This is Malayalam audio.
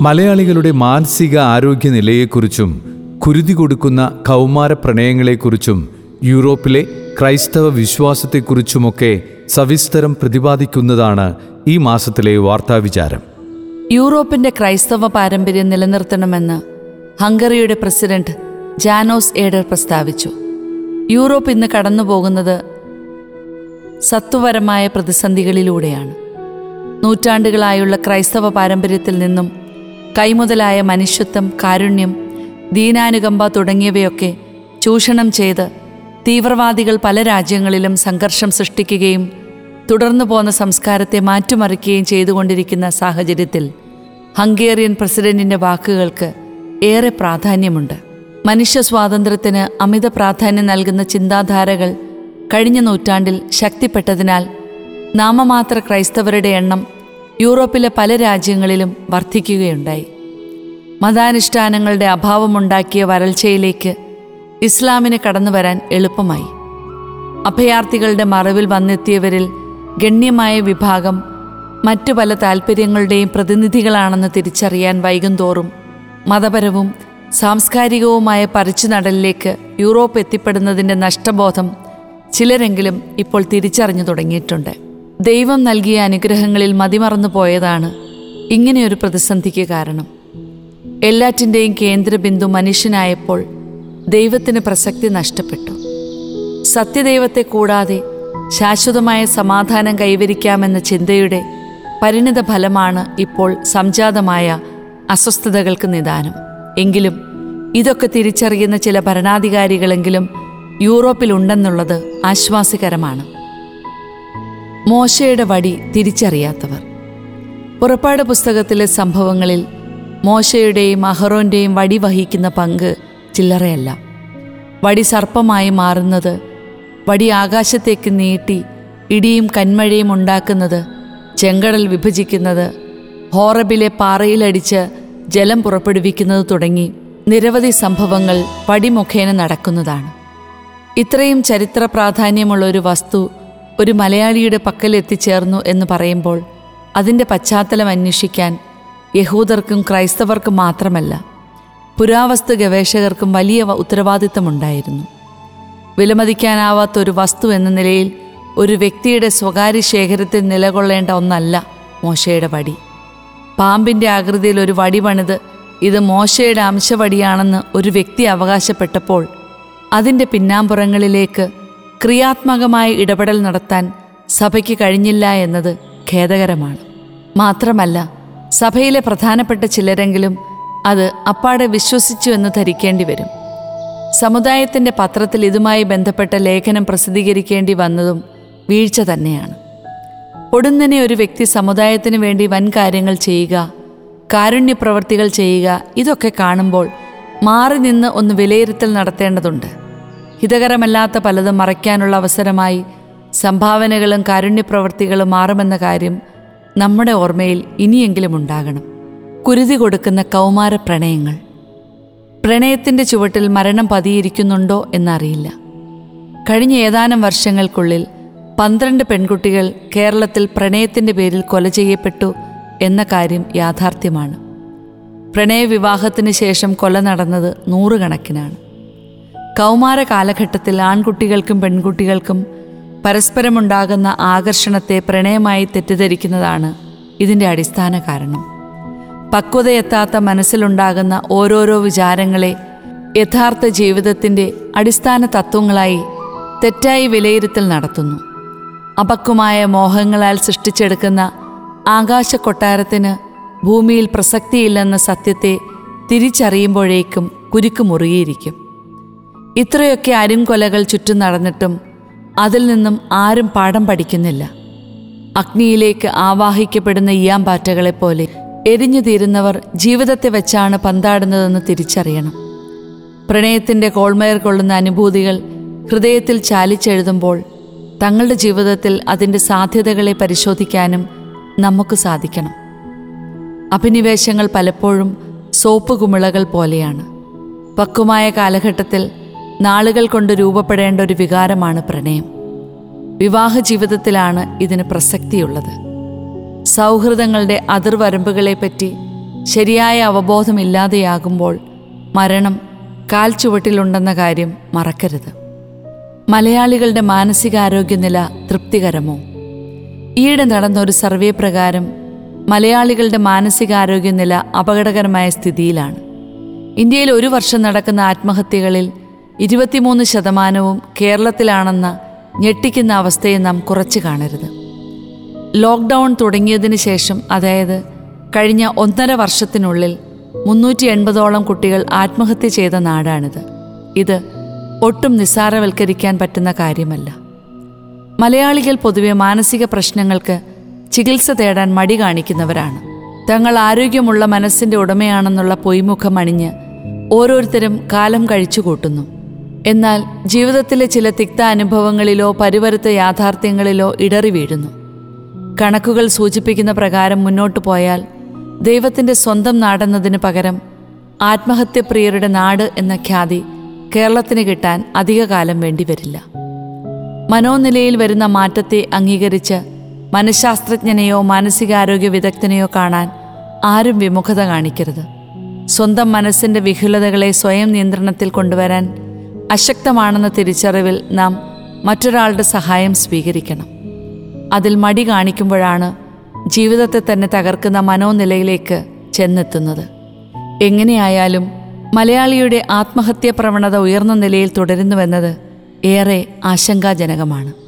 മലയാളികളുടെ മാനസിക ആരോഗ്യ നിലയെക്കുറിച്ചും കുരുതി കൊടുക്കുന്ന കൗമാര പ്രണയങ്ങളെക്കുറിച്ചും യൂറോപ്പിലെ ക്രൈസ്തവ വിശ്വാസത്തെക്കുറിച്ചുമൊക്കെ സവിസ്തരം പ്രതിപാദിക്കുന്നതാണ് ഈ മാസത്തിലെ വാർത്താവിചാരം. യൂറോപ്പിന്റെ ക്രൈസ്തവ പാരമ്പര്യം നിലനിർത്തണമെന്ന് ഹംഗറിയുടെ പ്രസിഡന്റ് ജാനോസ് ഏഡർ പ്രസ്താവിച്ചു. യൂറോപ്പ് ഇന്ന് കടന്നുപോകുന്നത് സത്വപരമായ പ്രതിസന്ധികളിലൂടെയാണ്. നൂറ്റാണ്ടുകളായുള്ള ക്രൈസ്തവ പാരമ്പര്യത്തിൽ നിന്നും കൈമുതലായ മനുഷ്യത്വം കാരുണ്യം ദീനാനുകമ്പ തുടങ്ങിയവയൊക്കെ ചൂഷണം ചെയ്ത് തീവ്രവാദികൾ പല രാജ്യങ്ങളിലും സംഘർഷം സൃഷ്ടിക്കുകയും തുടർന്നു പോന്ന സംസ്കാരത്തെ മാറ്റിമറിക്കുകയും ചെയ്തുകൊണ്ടിരിക്കുന്ന സാഹചര്യത്തിൽ ഹംഗേറിയൻ പ്രസിഡന്റിന്റെ വാക്കുകൾക്ക് ഏറെ പ്രാധാന്യമുണ്ട്. മനുഷ്യ സ്വാതന്ത്ര്യത്തിന് അമിത പ്രാധാന്യം നൽകുന്ന ചിന്താധാരകൾ കഴിഞ്ഞ നൂറ്റാണ്ടിൽ ശക്തിപ്പെട്ടതിനാൽ നാമമാത്ര ക്രൈസ്തവരുടെ എണ്ണം യൂറോപ്പിലെ പല രാജ്യങ്ങളിലും വർദ്ധിക്കുകയുണ്ടായി. മതാനുഷ്ഠാനങ്ങളുടെ അഭാവമുണ്ടാക്കിയ വരൾച്ചയിലേക്ക് ഇസ്ലാമിന് കടന്നു വരാൻ എളുപ്പമായി. അഭയാർത്ഥികളുടെ മറവിൽ വന്നെത്തിയവരിൽ ഗണ്യമായ വിഭാഗം മറ്റു പല താൽപ്പര്യങ്ങളുടെയും പ്രതിനിധികളാണെന്ന് തിരിച്ചറിയാൻ വൈകുന്തോറും മതപരവും സാംസ്കാരികവുമായ പറിച്ചുനടലിലേക്ക് യൂറോപ്പ് എത്തിപ്പെടുന്നതിന്റെ നഷ്ടബോധം ചിലരെങ്കിലും ഇപ്പോൾ തിരിച്ചറിഞ്ഞു തുടങ്ങിയിട്ടുണ്ട്. ദൈവം നൽകിയ അനുഗ്രഹങ്ങളിൽ മതിമറന്നു പോയതാണ് ഇങ്ങനെയൊരു പ്രതിസന്ധിക്ക് കാരണം. എല്ലാറ്റിന്റെയും കേന്ദ്രബിന്ദു മനുഷ്യനായപ്പോൾ ദൈവത്തിന് പ്രസക്തി നഷ്ടപ്പെട്ടു. സത്യദൈവത്തെ കൂടാതെ ശാശ്വതമായ സമാധാനം കൈവരിക്കാമെന്ന ചിന്തയുടെ പരിണിത ഫലമാണ് ഇപ്പോൾ സംജാതമായ അസ്വസ്ഥതകൾക്ക് നിദാനം. എങ്കിലും ഇതൊക്കെ തിരിച്ചറിയുന്ന ചില ഭരണാധികാരികളെങ്കിലും യൂറോപ്പിലുണ്ടെന്നുള്ളത് ആശ്വാസകരമാണ് മോശയുടെ വടി തിരിച്ചറിയാത്തവർ. പുറപ്പാട് പുസ്തകത്തിലെ സംഭവങ്ങളിൽ മോശയുടെയും അഹറോന്റെയും വടി വഹിക്കുന്ന പങ്ക് ചില്ലറയല്ല. വടി സർപ്പമായി മാറുന്നത് വടി ആകാശത്തേക്ക് നീട്ടി ഇടിയും കന്മഴയും ഉണ്ടാക്കുന്നത് ചെങ്കടൽ വിഭജിക്കുന്നത് ഹോറബിലെ പാറയിലടിച്ച് ജലം പുറപ്പെടുവിക്കുന്നത് തുടങ്ങി നിരവധി സംഭവങ്ങൾ വടി മുഖേന നടക്കുന്നതാണ്. ഇത്രയും ചരിത്ര പ്രാധാന്യമുള്ള ഒരു വസ്തു ഒരു മലയാളിയുടെ പക്കൽ എത്തിച്ചേർന്നു എന്ന് പറയുമ്പോൾ അതിന്റെ പശ്ചാത്തലം അന്വേഷിക്കാൻ യഹൂദർക്കും ക്രൈസ്തവർക്കും മാത്രമല്ല പുരാവസ്തു ഗവേഷകർക്കും വലിയ ഉത്തരവാദിത്തമുണ്ടായിരുന്നു. വിലമതിക്കാനാവാത്ത ഒരു വസ്തു എന്ന നിലയിൽ ഒരു വ്യക്തിയുടെ സ്വകാര്യ ശേഖരത്തിൽ നിലകൊള്ളേണ്ട ഒന്നല്ല മോശയുടെ വടി. പാമ്പിന്റെ ആകൃതിയിൽ ഒരു വടി പണിത് ഇത് മോശയുടെ അംശവടിയാണെന്ന് ഒരു വ്യക്തി അവകാശപ്പെട്ടപ്പോൾ അതിന്റെ പിന്നാമ്പുറങ്ങളിലേക്ക് ക്രിയാത്മകമായ ഇടപെടൽ നടത്താൻ സഭയ്ക്ക് കഴിഞ്ഞില്ല എന്നത് ഖേദകരമാണ്. മാത്രമല്ല സഭയിലെ പ്രധാനപ്പെട്ട ചിലരെങ്കിലും അത് അപ്പാടെ വിശ്വസിച്ചു എന്ന് ധരിക്കേണ്ടി വരും. സമുദായത്തിന്റെ പത്രത്തിൽ ഇതുമായി ബന്ധപ്പെട്ട ലേഖനം പ്രസിദ്ധീകരിക്കേണ്ടി വന്നതും വീഴ്ച തന്നെയാണ്. ഒടുന്നനെ ഒരു വ്യക്തി സമുദായത്തിന് വേണ്ടി വൻ കാര്യങ്ങൾ ചെയ്യുക കാരുണ്യപ്രവർത്തികൾ ചെയ്യുക ഇതൊക്കെ കാണുമ്പോൾ മാറി നിന്ന് ഒന്ന് വിലയിരുത്തൽ നടത്തേണ്ടതുണ്ട്. ഹിതകരമല്ലാത്ത പലതും മറയ്ക്കാനുള്ള അവസരമായി സംഭാവനകളും കാരുണ്യപ്രവർത്തികളും മാറുമെന്ന കാര്യം നമ്മുടെ ഓർമ്മയിൽ ഇനിയെങ്കിലും ഉണ്ടാകണം. കുരുതി കൊടുക്കുന്ന കൗമാര പ്രണയങ്ങൾ. പ്രണയത്തിന്റെ ചുവട്ടിൽ മരണം പതിയിരിക്കുന്നുണ്ടോ എന്നറിയില്ല. കഴിഞ്ഞ ഏതാനും വർഷങ്ങൾക്കുള്ളിൽ പന്ത്രണ്ട് പെൺകുട്ടികൾ കേരളത്തിൽ പ്രണയത്തിന്റെ പേരിൽ കൊല ചെയ്യപ്പെട്ടു എന്ന കാര്യം യാഥാർത്ഥ്യമാണ്. പ്രണയവിവാഹത്തിന് ശേഷം കൊല നടന്നത് നൂറുകണക്കിനാണ്. കൗമാര കാലഘട്ടത്തിൽ ആൺകുട്ടികൾക്കും പെൺകുട്ടികൾക്കും പരസ്പരമുണ്ടാകുന്ന ആകർഷണത്തെ പ്രണയമായി തെറ്റിദ്ധരിക്കുന്നതാണ് ഇതിന്റെ അടിസ്ഥാന കാരണം. പക്വതയെത്താത്ത മനസ്സിലുണ്ടാകുന്ന ഓരോരോ വിചാരങ്ങളെ യഥാർത്ഥ ജീവിതത്തിന്റെ അടിസ്ഥാന തത്വങ്ങളായി തെറ്റായി വിലയിരുത്തൽ നടത്തുന്നു. അപക്വമായ മോഹങ്ങളാൽ സൃഷ്ടിച്ചെടുക്കുന്ന ആകാശ കൊട്ടാരത്തിന് ഭൂമിയിൽ പ്രസക്തിയില്ലെന്ന സത്യത്തെ തിരിച്ചറിയുമ്പോഴേക്കും കുരുക്ക് മുറുകിയിരിക്കും. ഇത്രയൊക്കെ അരിങ്കൊലകൾ ചുറ്റും നടന്നിട്ടും അതിൽ നിന്നും ആരും പാഠം പഠിക്കുന്നില്ല. അഗ്നിയിലേക്ക് ആവാഹിക്കപ്പെടുന്ന ഈയാമ്പാറ്റകളെപ്പോലെ എരിഞ്ഞു തീരുന്നവർ ജീവിതത്തെ വെച്ചാണ് പന്താടുന്നതെന്ന് തിരിച്ചറിയണം. പ്രണയത്തിന്റെ കോൾമയർ കൊള്ളുന്ന അനുഭൂതികൾ ഹൃദയത്തിൽ ചാലിച്ചെഴുതുമ്പോൾ തങ്ങളുടെ ജീവിതത്തിൽ അതിന്റെ സാധ്യതകളെ പരിശോധിക്കാനും നമുക്ക് സാധിക്കണം. അഭിനിവേശങ്ങൾ പലപ്പോഴും സോപ്പ് കുമിളകൾ പോലെയാണ്. പക്വമായ കാലഘട്ടത്തിൽ നാളുകൾ കൊണ്ട് രൂപപ്പെടേണ്ട ഒരു വികാരമാണ് പ്രണയം. വിവാഹ ജീവിതത്തിലാണ് ഇതിന് പ്രസക്തിയുള്ളത്. സൗഹൃദങ്ങളുടെ അതിർവരമ്പുകളെപ്പറ്റി ശരിയായ അവബോധമില്ലാതെയാകുമ്പോൾ മരണം കാൽ ചുവട്ടിലുണ്ടെന്ന കാര്യം മറക്കരുത്. മലയാളികളുടെ മാനസികാരോഗ്യനില തൃപ്തികരമോ? ഈയിടെ നടന്ന ഒരു സർവേ പ്രകാരം മലയാളികളുടെ മാനസികാരോഗ്യനില അപകടകരമായ സ്ഥിതിയിലാണ്. ഇന്ത്യയിൽ ഒരു വർഷം നടക്കുന്ന ആത്മഹത്യകളിൽ ഇരുപത്തിമൂന്ന് ശതമാനവും കേരളത്തിലാണെന്ന ഞെട്ടിക്കുന്ന അവസ്ഥയെ നാം കുറച്ച് കാണരുത്. ലോക്ക്ഡൗൺ തുടങ്ങിയതിന് ശേഷം അതായത് കഴിഞ്ഞ ഒന്നര വർഷത്തിനുള്ളിൽ മുന്നൂറ്റി എൺപതോളം കുട്ടികൾ ആത്മഹത്യ ചെയ്ത നാടാണിത്. ഇത് ഒട്ടും നിസ്സാരവൽക്കരിക്കാൻ പറ്റുന്ന കാര്യമല്ല. മലയാളികൾ പൊതുവെ മാനസിക പ്രശ്നങ്ങൾക്ക് ചികിത്സ തേടാൻ മടി കാണിക്കുന്നവരാണ്. തങ്ങൾ ആരോഗ്യമുള്ള മനസ്സിന്റെ ഉടമയാണെന്നുള്ള പൊയ്മുഖം അണിഞ്ഞ് ഓരോരുത്തരും കാലം കഴിച്ചു കൂട്ടുന്നു എന്നാൽ ജീവിതത്തിലെ ചില തിക്ത അനുഭവങ്ങളിലോ പരിവരുത്ത യാഥാർത്ഥ്യങ്ങളിലോ ഇടറി വീഴുന്നു. കണക്കുകൾ സൂചിപ്പിക്കുന്ന പ്രകാരം മുന്നോട്ടു പോയാൽ ദൈവത്തിന്റെ സ്വന്തം നാടെന്നതിന് പകരം ആത്മഹത്യപ്രിയരുടെ നാട് എന്ന ഖ്യാതി കേരളത്തിന് കിട്ടാൻ അധികകാലം വേണ്ടിവരില്ല. മനോനിലയിൽ വരുന്ന മാറ്റത്തെ അംഗീകരിച്ച് മനഃശാസ്ത്രജ്ഞനെയോ മാനസികാരോഗ്യ വിദഗ്ധനെയോ കാണാൻ ആരും വിമുഖത കാണിക്കരുത്. സ്വന്തം മനസ്സിന്റെ വിഹുലതകളെ സ്വയം നിയന്ത്രണത്തിൽ കൊണ്ടുവരാൻ അശക്തമാണെന്ന തിരിച്ചറിവിൽ നാം മറ്റൊരാളുടെ സഹായം സ്വീകരിക്കണം. അതിൽ മടി കാണിക്കുമ്പോഴാണ് ജീവിതത്തെ തന്നെ തകർക്കുന്ന മനോനിലയിലേക്ക് ചെന്നെത്തുന്നത്. എങ്ങനെയായാലും മലയാളിയുടെ ആത്മഹത്യാ പ്രവണത ഉയർന്ന നിലയിൽ തുടരുന്നുവെന്നത് ഏറെ ആശങ്കാജനകമാണ്.